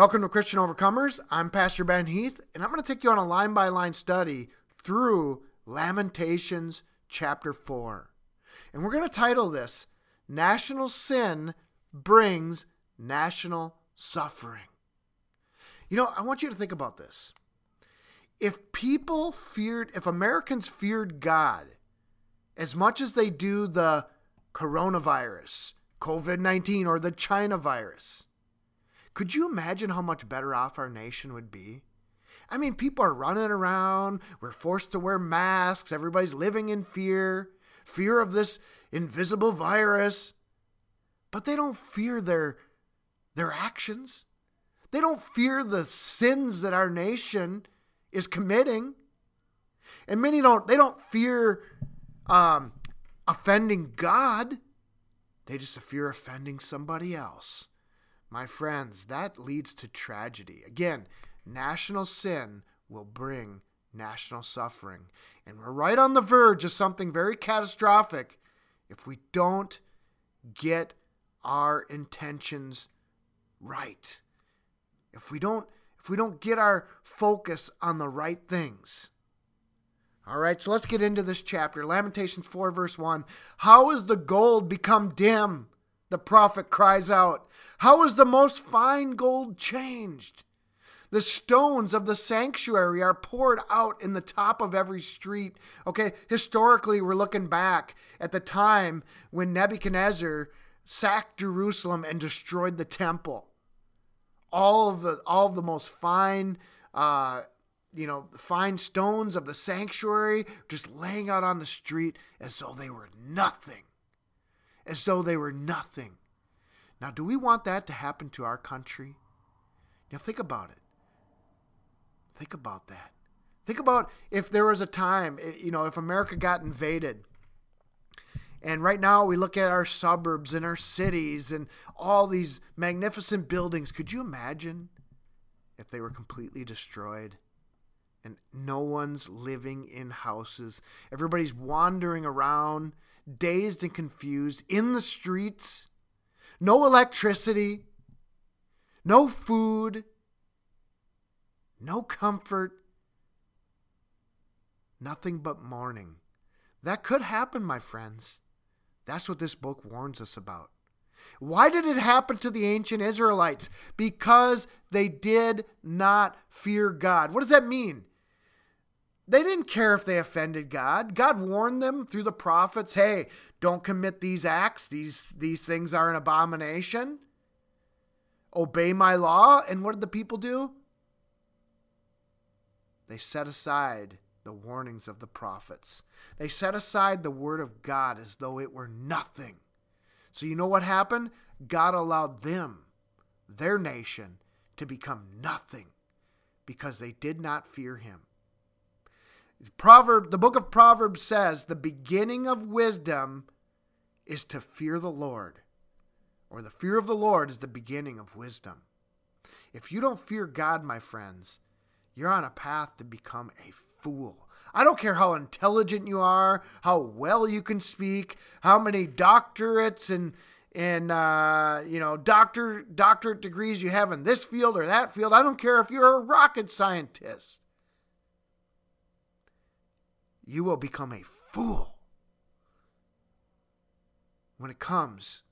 Welcome to Christian Overcomers. I'm Pastor Ben Heath, and I'm going to take you on a line by line study through Lamentations chapter 4. And we're going to title this National Sin Brings National Suffering. You know, I want you to think about this. If people feared, if Americans feared God as much as they do the coronavirus, COVID 19, or the China virus, could you imagine how much better off our nation would be? I mean, people are running around, we're forced to wear masks, everybody's living in fear, fear of this invisible virus. But they don't fear their their actions. They don't fear the sins that our nation is committing. And many don't they don't fear um, offending God. They just fear offending somebody else. My friends, that leads to tragedy. Again, national sin will bring national suffering. And we're right on the verge of something very catastrophic if we don't get our intentions right. If we don't if we don't get our focus on the right things. All right, so let's get into this chapter. Lamentations 4 verse 1. How is the gold become dim? The prophet cries out. How is the most fine gold changed? The stones of the sanctuary are poured out in the top of every street. Okay, historically, we're looking back at the time when Nebuchadnezzar sacked Jerusalem and destroyed the temple. All of the all of the most fine, uh, you know, fine stones of the sanctuary just laying out on the street as though they were nothing as though they were nothing. Now, do we want that to happen to our country? Now, think about it. Think about that. Think about if there was a time, eh, you know, if America got invaded. And right now we look at our suburbs and our cities and all these magnificent buildings. Could you imagine if they were completely destroyed? and no one's living in houses. Everybody's wandering around dazed and confused in the streets, no electricity, no food, no comfort, nothing but mourning. That could happen, my friends. That's what this book warns us about. Why did it happen to the ancient Israelites? Because they did not fear God. What does that mean? They didn't care if they offended God. God warned them through the prophets, "Hey, don't commit these acts. These these things are an abomination. Obey my law." And what did the people do? They set aside the warnings of the prophets. They set aside the word of God as though it were nothing. So you know what happened? God allowed them, their nation, to become nothing because they did not fear him. Proverb, the book of Proverbs says the beginning of wisdom is to fear the Lord, or the fear of the Lord is the beginning of wisdom. If you don't fear God, my friends, you're on a path to become a fool. I don't care how intelligent you are, how well you can speak, how many doctorates and and uh, you know doctor doctorate degrees you have in this field or that field. I don't care if you're a rocket scientist you will become a fool when it comes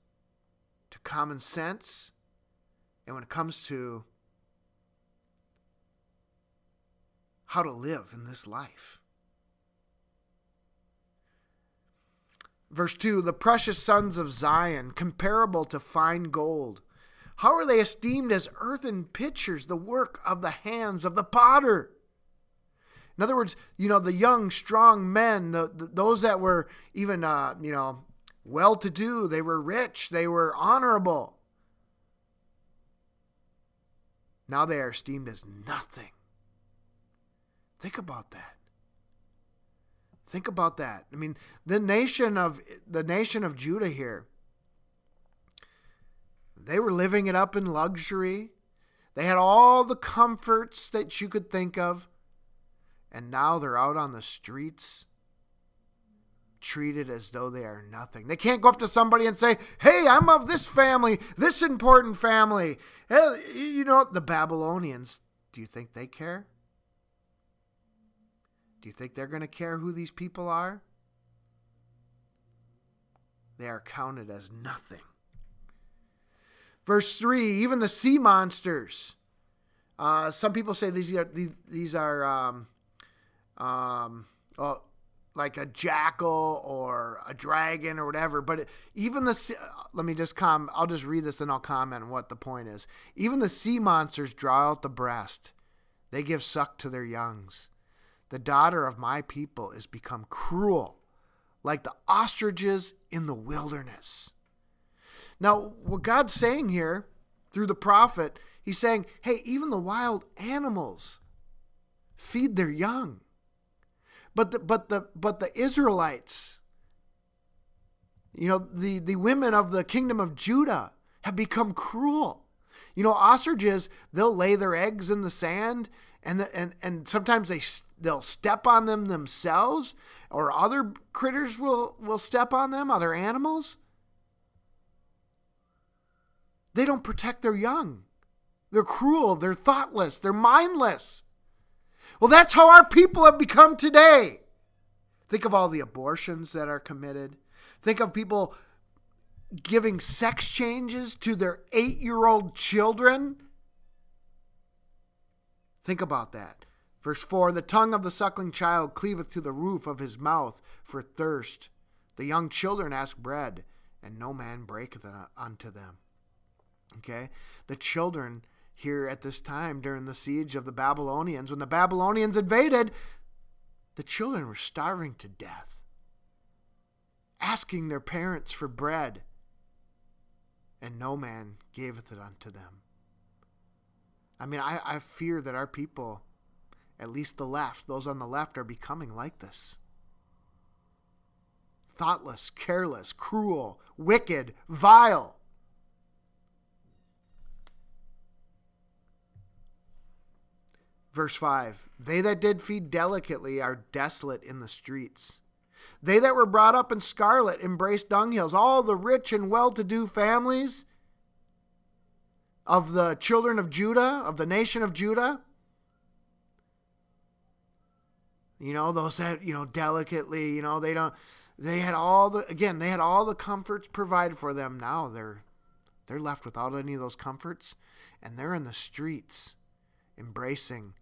to common sense and when it comes to how to live in this life. Verse 2 The precious sons of Zion, comparable to fine gold. How are they esteemed as earthen pitchers, the work of the hands of the potter? In other words, you know, the young, strong men, the, the those that were even, uh, you know, well to do, they were rich, they were honorable. Now they are esteemed as nothing. Think about that. Think about that. I mean, the nation of the nation of Judah here, they were living it up in luxury. They had all the comforts that you could think of and now they're out on the streets treated as though they are nothing. They can't go up to somebody and say, Hey, I'm of this family, this important family. You know, the Babylonians, do you think they care? Do you think they're going to care who these people are? They are counted as nothing. Verse 3 even the sea monsters. Uh, some people say these are, these, these are um, um, oh, like a jackal or a dragon or whatever. But even the let me just com. I'll just read this and I'll comment what the point is. Even the sea monsters draw out the breast; they give suck to their youngs. The daughter of my people is become cruel, like the ostriches in the wilderness. Now, what God's saying here through the prophet, he's saying, hey, even the wild animals feed their young. But the but the but the Israelites, you know, the, the women of the kingdom of Judah have become cruel. You know, ostriches, they'll lay their eggs in the sand and the, and and sometimes they they'll step on them themselves or other critters will will step on them, other animals. They don't protect their young. They're cruel, they're thoughtless, they're mindless. Well, that's how our people have become today. Think of all the abortions that are committed. Think of people giving sex changes to their eight year old children. Think about that. Verse 4 The tongue of the suckling child cleaveth to the roof of his mouth for thirst. The young children ask bread, and no man breaketh unto them. Okay? The children here at this time during the siege of the Babylonians. When the Babylonians invaded, the children were starving to death, asking their parents for bread, and no man gaveth it unto them. I mean, I, I fear that our people, at least the left, those on the left, are becoming like this thoughtless, careless, cruel, wicked, vile. Verse 5 They that did feed delicately are desolate in the streets. They that were brought up in scarlet embrace dunghills. All the rich and well to do families of the children of Judah, of the nation of Judah, you know, those that, you know, delicately, you know, they don't, they had all the, again, they had all the comforts provided for them. Now they're, they're left without any of those comforts and they're in the streets embracing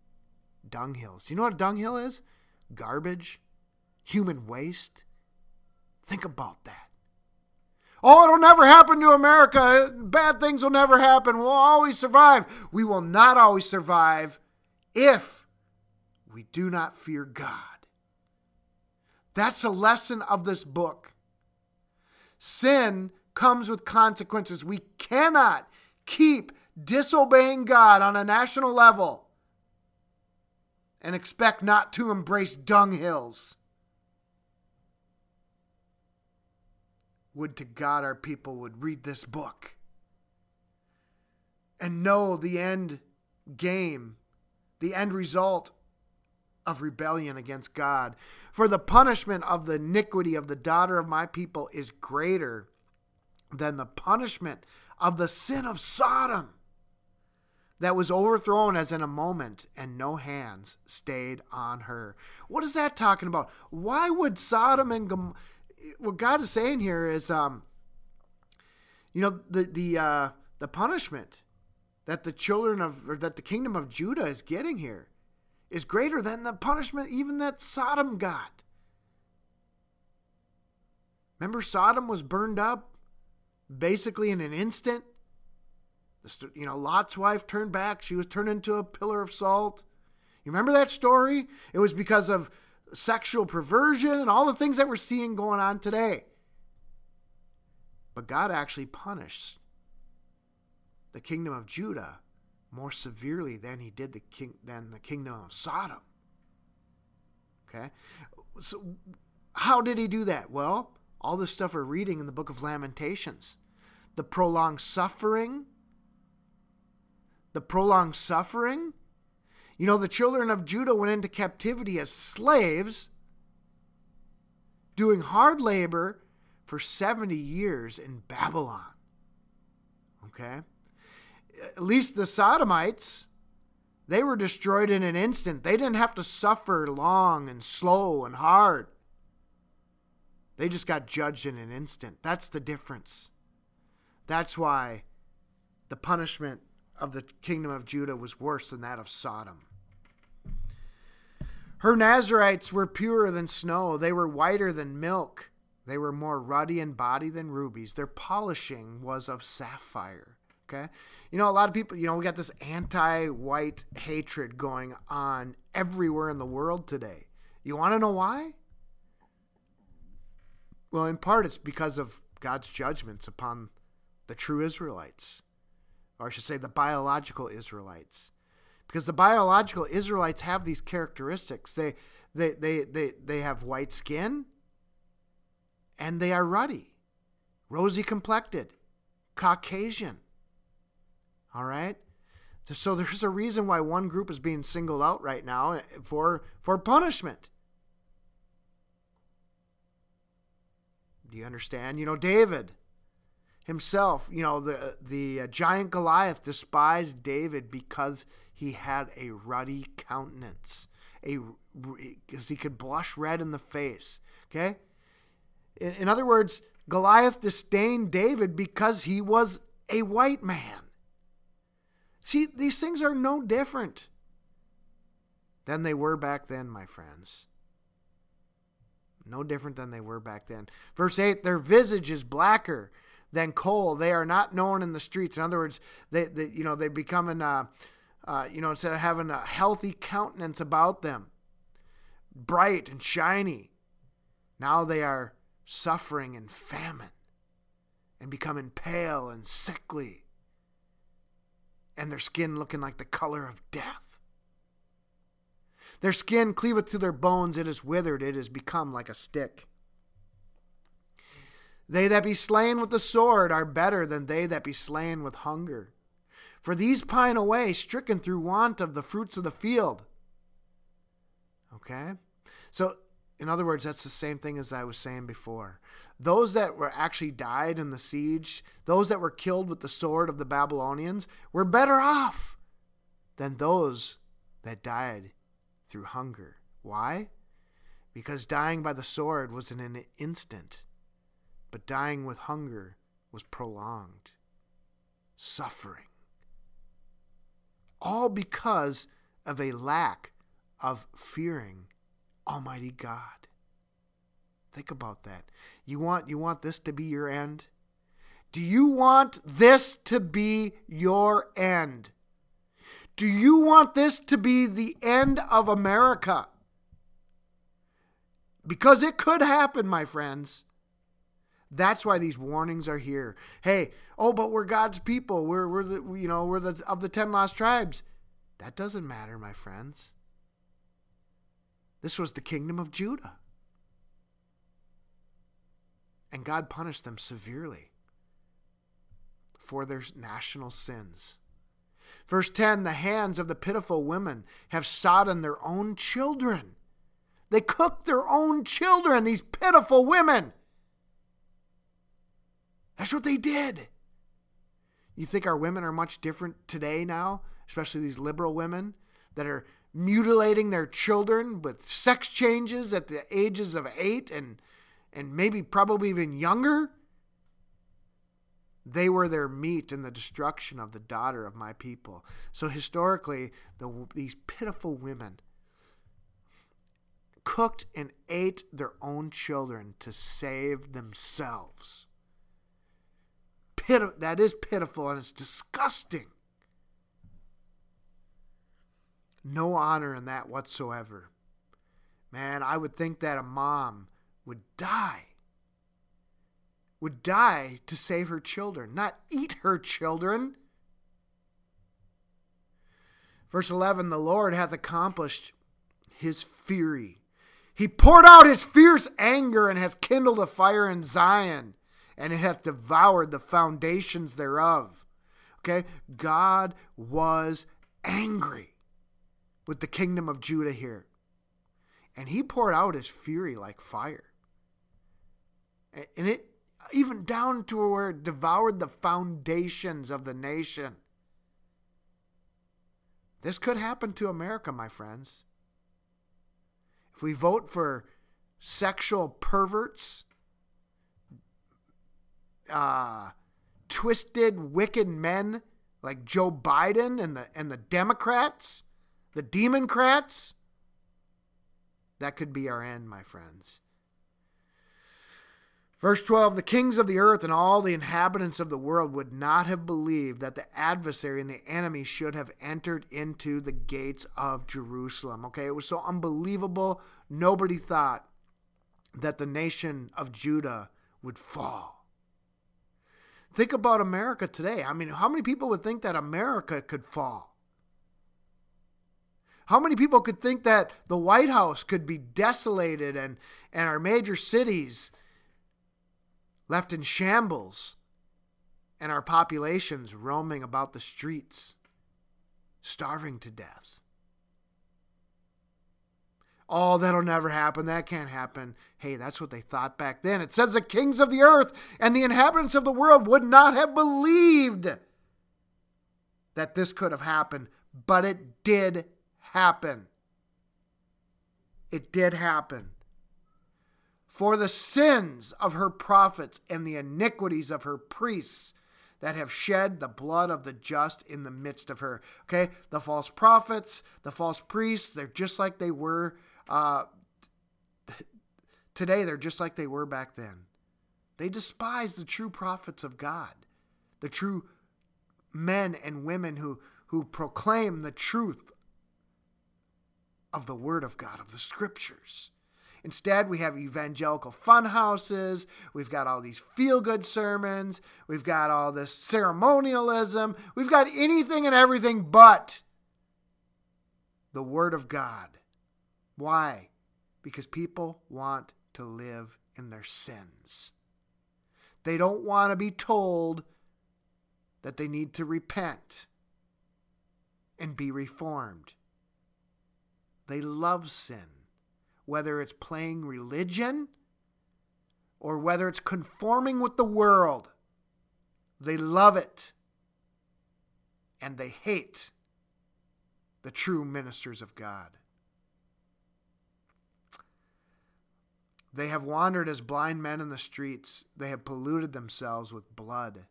dunghills. Do you know what a dunghill is? Garbage, human waste. Think about that. Oh, it'll never happen to America. Bad things will never happen. We'll always survive. We will not always survive if we do not fear God. That's a lesson of this book. Sin comes with consequences. We cannot keep disobeying God on a national level and expect not to embrace dunghills. Would to God our people would read this book and know the end game, the end result of rebellion against God. For the punishment of the iniquity of the daughter of my people is greater than the punishment of the sin of Sodom that was overthrown as in a moment, and no hands stayed on her. What is that talking about? Why would Sodom and? What God is saying here is, um, you know, the the uh, the punishment that the children of or that the kingdom of Judah is getting here is greater than the punishment even that Sodom got. Remember, Sodom was burned up basically in an instant you know, Lot's wife turned back. She was turned into a pillar of salt. You remember that story? It was because of sexual perversion and all the things that we're seeing going on today. But God actually punished the kingdom of Judah more severely than he did the king than the kingdom of Sodom. Okay? So how did he do that? Well, all this stuff we're reading in the book of Lamentations. The prolonged suffering, the prolonged suffering. You know, the children of Judah went into captivity as slaves, doing hard labor for 70 years in Babylon. Okay? At least the Sodomites, they were destroyed in an instant. They didn't have to suffer long and slow and hard. They just got judged in an instant. That's the difference. That's why the punishment of the kingdom of Judah was worse than that of Sodom. Her Nazarites were purer than snow, they were whiter than milk. They were more ruddy in body than rubies. Their polishing was of sapphire. Okay. You know, a lot of people, you know, we got this anti white hatred going on everywhere in the world today. You want to know why? Well, in part, it's because of God's judgments upon the true Israelites, or I should say, the biological Israelites. Because the biological Israelites have these characteristics. They, they, they, they, they have white skin and they are ruddy, rosy complected, Caucasian. All right? So there's a reason why one group is being singled out right now eh, for, for punishment. Do you understand? You know, David himself, you know, the the uh, giant Goliath despised David because he had a ruddy countenance, a because he could blush red in the face. Okay, in, in other words, Goliath disdained David because he was a white man. See, these things are no different than they were back then, my friends. No different than they were back then. Verse 8 Their visage is blacker than coal. They are not known in the streets. In other words, they, they you know, they become an, uh, uh, you know, instead of having a healthy countenance about them, bright and shiny, now they are suffering and famine and becoming pale and sickly and their skin looking like the color of death. Their skin cleaveth to their bones, it is withered, it is become like a stick. They that be slain with the sword are better than they that be slain with hunger. For these pine away, stricken through want of the fruits of the field. Okay? So, in other words, that's the same thing as I was saying before. Those that were actually died in the siege, those that were killed with the sword of the Babylonians, were better off than those that died through hunger. Why? Because dying by the sword was in an instant, but dying with hunger was prolonged. Suffering. All because of a lack of fearing Almighty God. Think about that. You want you want this to be your end? Do you want this to be your end? Do you want this to be the end of America? Because it could happen, my friends. That's why these warnings are here. Hey, oh, but we're God's people. We're we're the you know we're the of the ten lost tribes. That doesn't matter, my friends. This was the kingdom of Judah. And God punished them severely for their national sins. Verse 10 The hands of the pitiful women have sodden their own children. They cooked their own children, these pitiful women. That's what they did. You think our women are much different today now, especially these liberal women that are mutilating their children with sex changes at the ages of eight and and maybe probably even younger? They were their meat in the destruction of the daughter of my people. So historically, the, these pitiful women cooked and ate their own children to save themselves. Pit- that is pitiful and it's disgusting. No honor in that whatsoever. Man, I would think that a mom would die would die to save her children, not eat her children. Verse 11 The Lord hath accomplished his fury. He poured out his fierce anger and has kindled a fire in Zion, and it hath devoured the foundations thereof. Okay? God was angry with the kingdom of Judah here. And he poured out his fury like fire. And it even down to where it devoured the foundations of the nation. This could happen to America, my friends. If we vote for sexual perverts, uh, twisted, wicked men like Joe Biden and the and the Democrats, the Democrats, that could be our end, my friends. Verse 12 The kings of the earth and all the inhabitants of the world would not have believed that the adversary and the enemy should have entered into the gates of Jerusalem. Okay, it was so unbelievable. Nobody thought that the nation of Judah would fall. Think about America today. I mean, how many people would think that America could fall? How many people could think that the White House could be desolated and, and our major cities left in shambles and our populations roaming about the streets, starving to death? Oh, that'll never happen. That can't happen. Hey, that's what they thought back then. It says the kings of the earth and the inhabitants of the world would not have believed that this could have happened, but it did happen. It did happen. For the sins of her prophets and the iniquities of her priests that have shed the blood of the just in the midst of her. Okay, the false prophets, the false priests, they're just like they were uh, today, they're just like they were back then. They despise the true prophets of God, the true men and women who, who proclaim the truth of the Word of God, of the Scriptures. Instead, we have evangelical fun houses. We've got all these feel good sermons. We've got all this ceremonialism. We've got anything and everything but the Word of God. Why? Because people want to live in their sins. They don't want to be told that they need to repent and be reformed. They love sin, whether it's playing religion or whether it's conforming with the world. They love it and they hate the true ministers of God. They have wandered as blind men in the streets. They have polluted themselves with blood,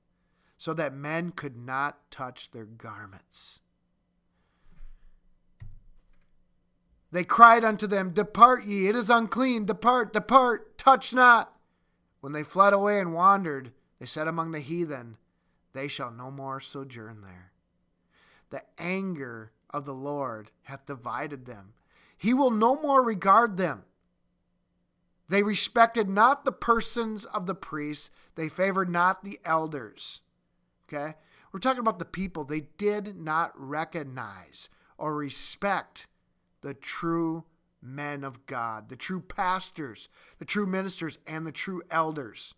so that men could not touch their garments. They cried unto them, Depart ye, it is unclean, depart, depart, touch not. When they fled away and wandered, they said among the heathen, They shall no more sojourn there. The anger of the Lord hath divided them. He will no more regard them. They respected not the persons of the priests, they favored not the elders. Okay? We're talking about the people. They did not recognize or respect the true men of God, the true pastors, the true ministers, and the true elders.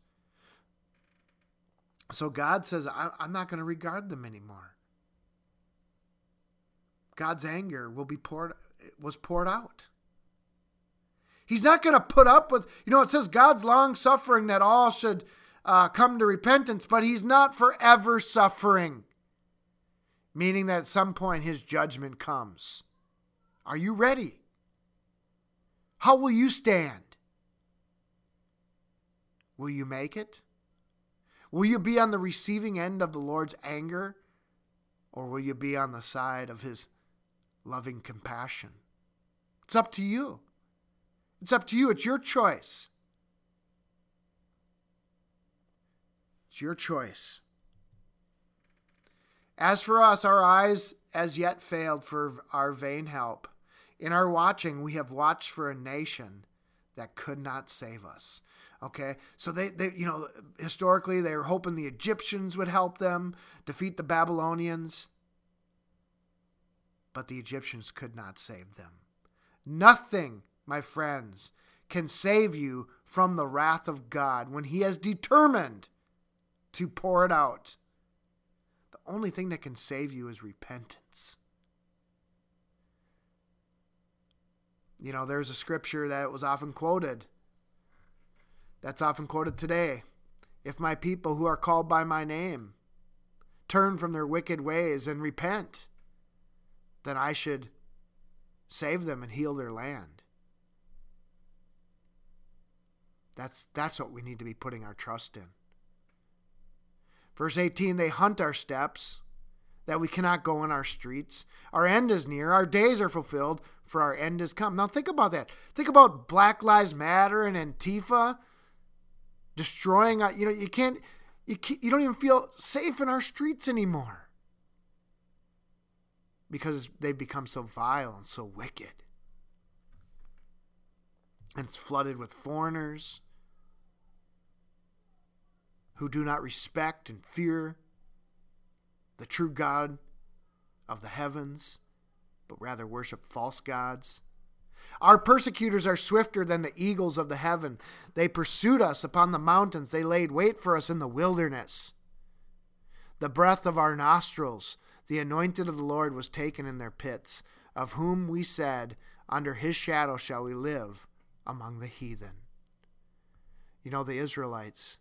So God says, I'm not going to regard them anymore. God's anger will be poured was poured out. He's not going to put up with, you know, it says God's long suffering that all should uh, come to repentance, but he's not forever suffering, meaning that at some point his judgment comes. Are you ready? How will you stand? Will you make it? Will you be on the receiving end of the Lord's anger? Or will you be on the side of his loving compassion? It's up to you. It's up to you. It's your choice. It's your choice. As for us, our eyes as yet failed for our vain help. In our watching, we have watched for a nation that could not save us. Okay, so they, they, you know, historically they were hoping the Egyptians would help them defeat the Babylonians, but the Egyptians could not save them. Nothing my friends, can save you from the wrath of God when He has determined to pour it out. The only thing that can save you is repentance. You know, there's a scripture that was often quoted That's often quoted today. If my people who are called by my name turn from their wicked ways and repent, then I should save them and heal their land. That's, that's what we need to be putting our trust in. Verse 18 they hunt our steps, that we cannot go in our streets. Our end is near, our days are fulfilled, for our end is come. Now think about that. Think about Black Lives Matter and Antifa destroying, uh, you know, you can't, you, can't, you don't even feel safe in our streets anymore because they've become so vile and so wicked. And it's flooded with foreigners who do not respect and fear the true God of the heavens, but rather worship false gods. Our persecutors are swifter than the eagles of the heaven. They pursued us upon the mountains, they laid wait for us in the wilderness. The breath of our nostrils, the anointed of the Lord, was taken in their pits, of whom we said, Under his shadow shall we live among the heathen. You know, the Israelites,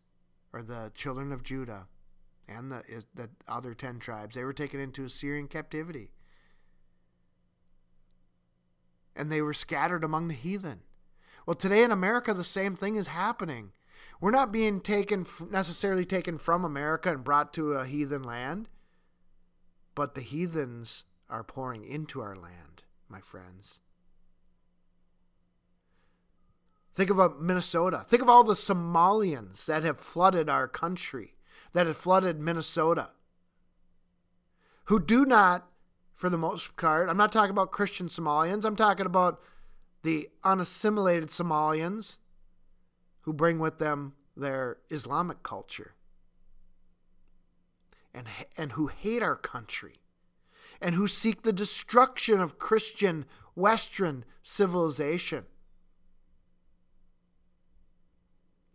or the children of Judah, and the, the other ten tribes, they were taken into Assyrian captivity. And they were scattered among the heathen. Well, today in America, the same thing is happening. We're not being taken necessarily taken from America and brought to a heathen land, but the heathens are pouring into our land, my friends. Think about Minnesota. Think of all the Somalians that have flooded our country that have flooded Minnesota, who do not, for the most part, I'm not talking about Christian Somalians, I'm talking about the unassimilated Somalians who bring with them their Islamic culture and, and who hate our country and who seek the destruction of Christian Western civilization.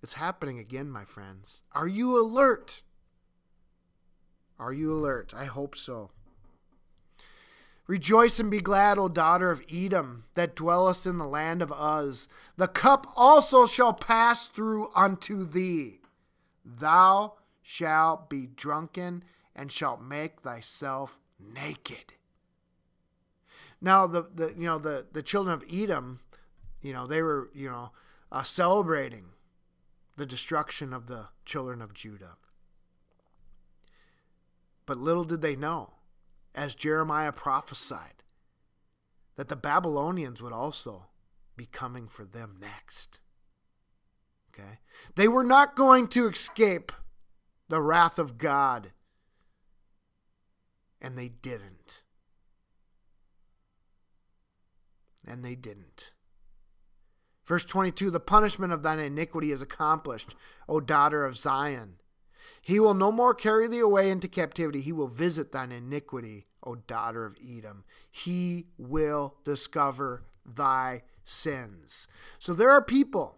It's happening again, my friends. Are you alert? Are you alert? I hope so. Rejoice and be glad, O daughter of Edom, that dwellest in the land of Uz. The cup also shall pass through unto thee. Thou shalt be drunken and shalt make thyself naked. Now the, the you know the, the children of Edom, you know, they were, you know, uh, celebrating the destruction of the children of Judah. But little did they know, as Jeremiah prophesied, that the Babylonians would also be coming for them next. Okay? They were not going to escape the wrath of God, and they didn't. And they didn't. Verse 22 The punishment of thine iniquity is accomplished, O daughter of Zion. He will no more carry thee away into captivity. He will visit thine iniquity, O daughter of Edom. He will discover thy sins. So there are people,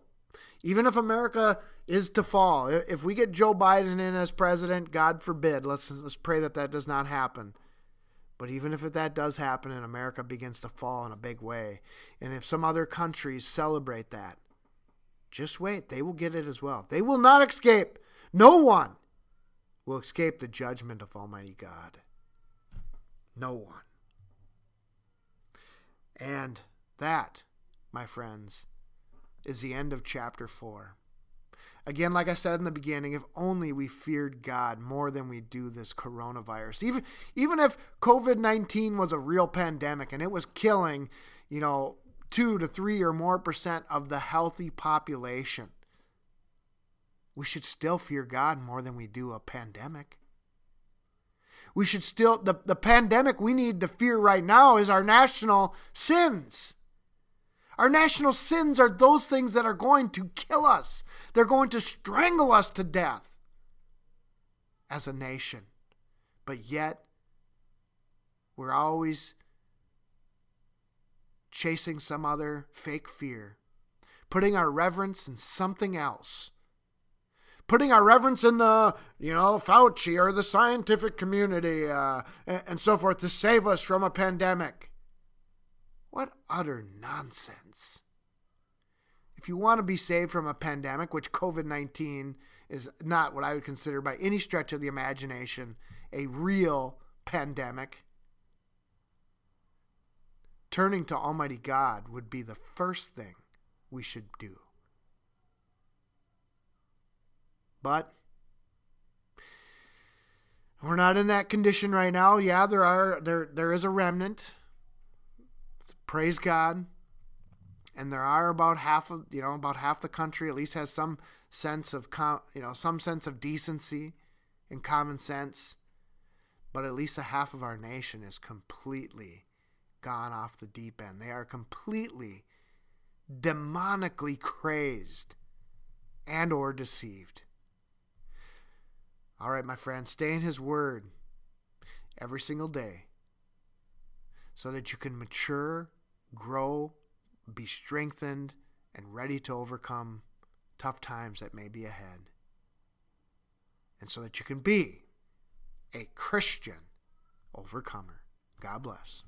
even if America is to fall, if we get Joe Biden in as president, God forbid, let's, let's pray that that does not happen. But even if that does happen and America begins to fall in a big way, and if some other countries celebrate that, just wait. They will get it as well. They will not escape. No one will escape the judgment of Almighty God. No one. And that, my friends, is the end of chapter 4. Again, like I said in the beginning, if only we feared God more than we do this coronavirus. Even even if COVID-19 was a real pandemic and it was killing, you know, 2 to 3 or more percent of the healthy population we should still fear God more than we do a pandemic. We should still, the, the pandemic we need to fear right now is our national sins. Our national sins are those things that are going to kill us, they're going to strangle us to death as a nation. But yet, we're always chasing some other fake fear, putting our reverence in something else putting our reverence in the, you know, Fauci or the scientific community uh, and, so forth to save us from a pandemic. What utter nonsense. If you want to be saved from a pandemic, which COVID 19 is not what I would consider by any stretch of the imagination a real pandemic, turning to Almighty God would be the first thing we should do. But we're not in that condition right now. Yeah, there are there there is a remnant. Praise God. And there are about half of you know about half the country at least has some sense of com, you know some sense of decency and common sense. But at least a half of our nation is completely gone off the deep end. They are completely demonically crazed and or deceived. All right, my friend, stay in his word every single day so that you can mature, grow, be strengthened, and ready to overcome tough times that may be ahead. And so that you can be a Christian overcomer. God bless.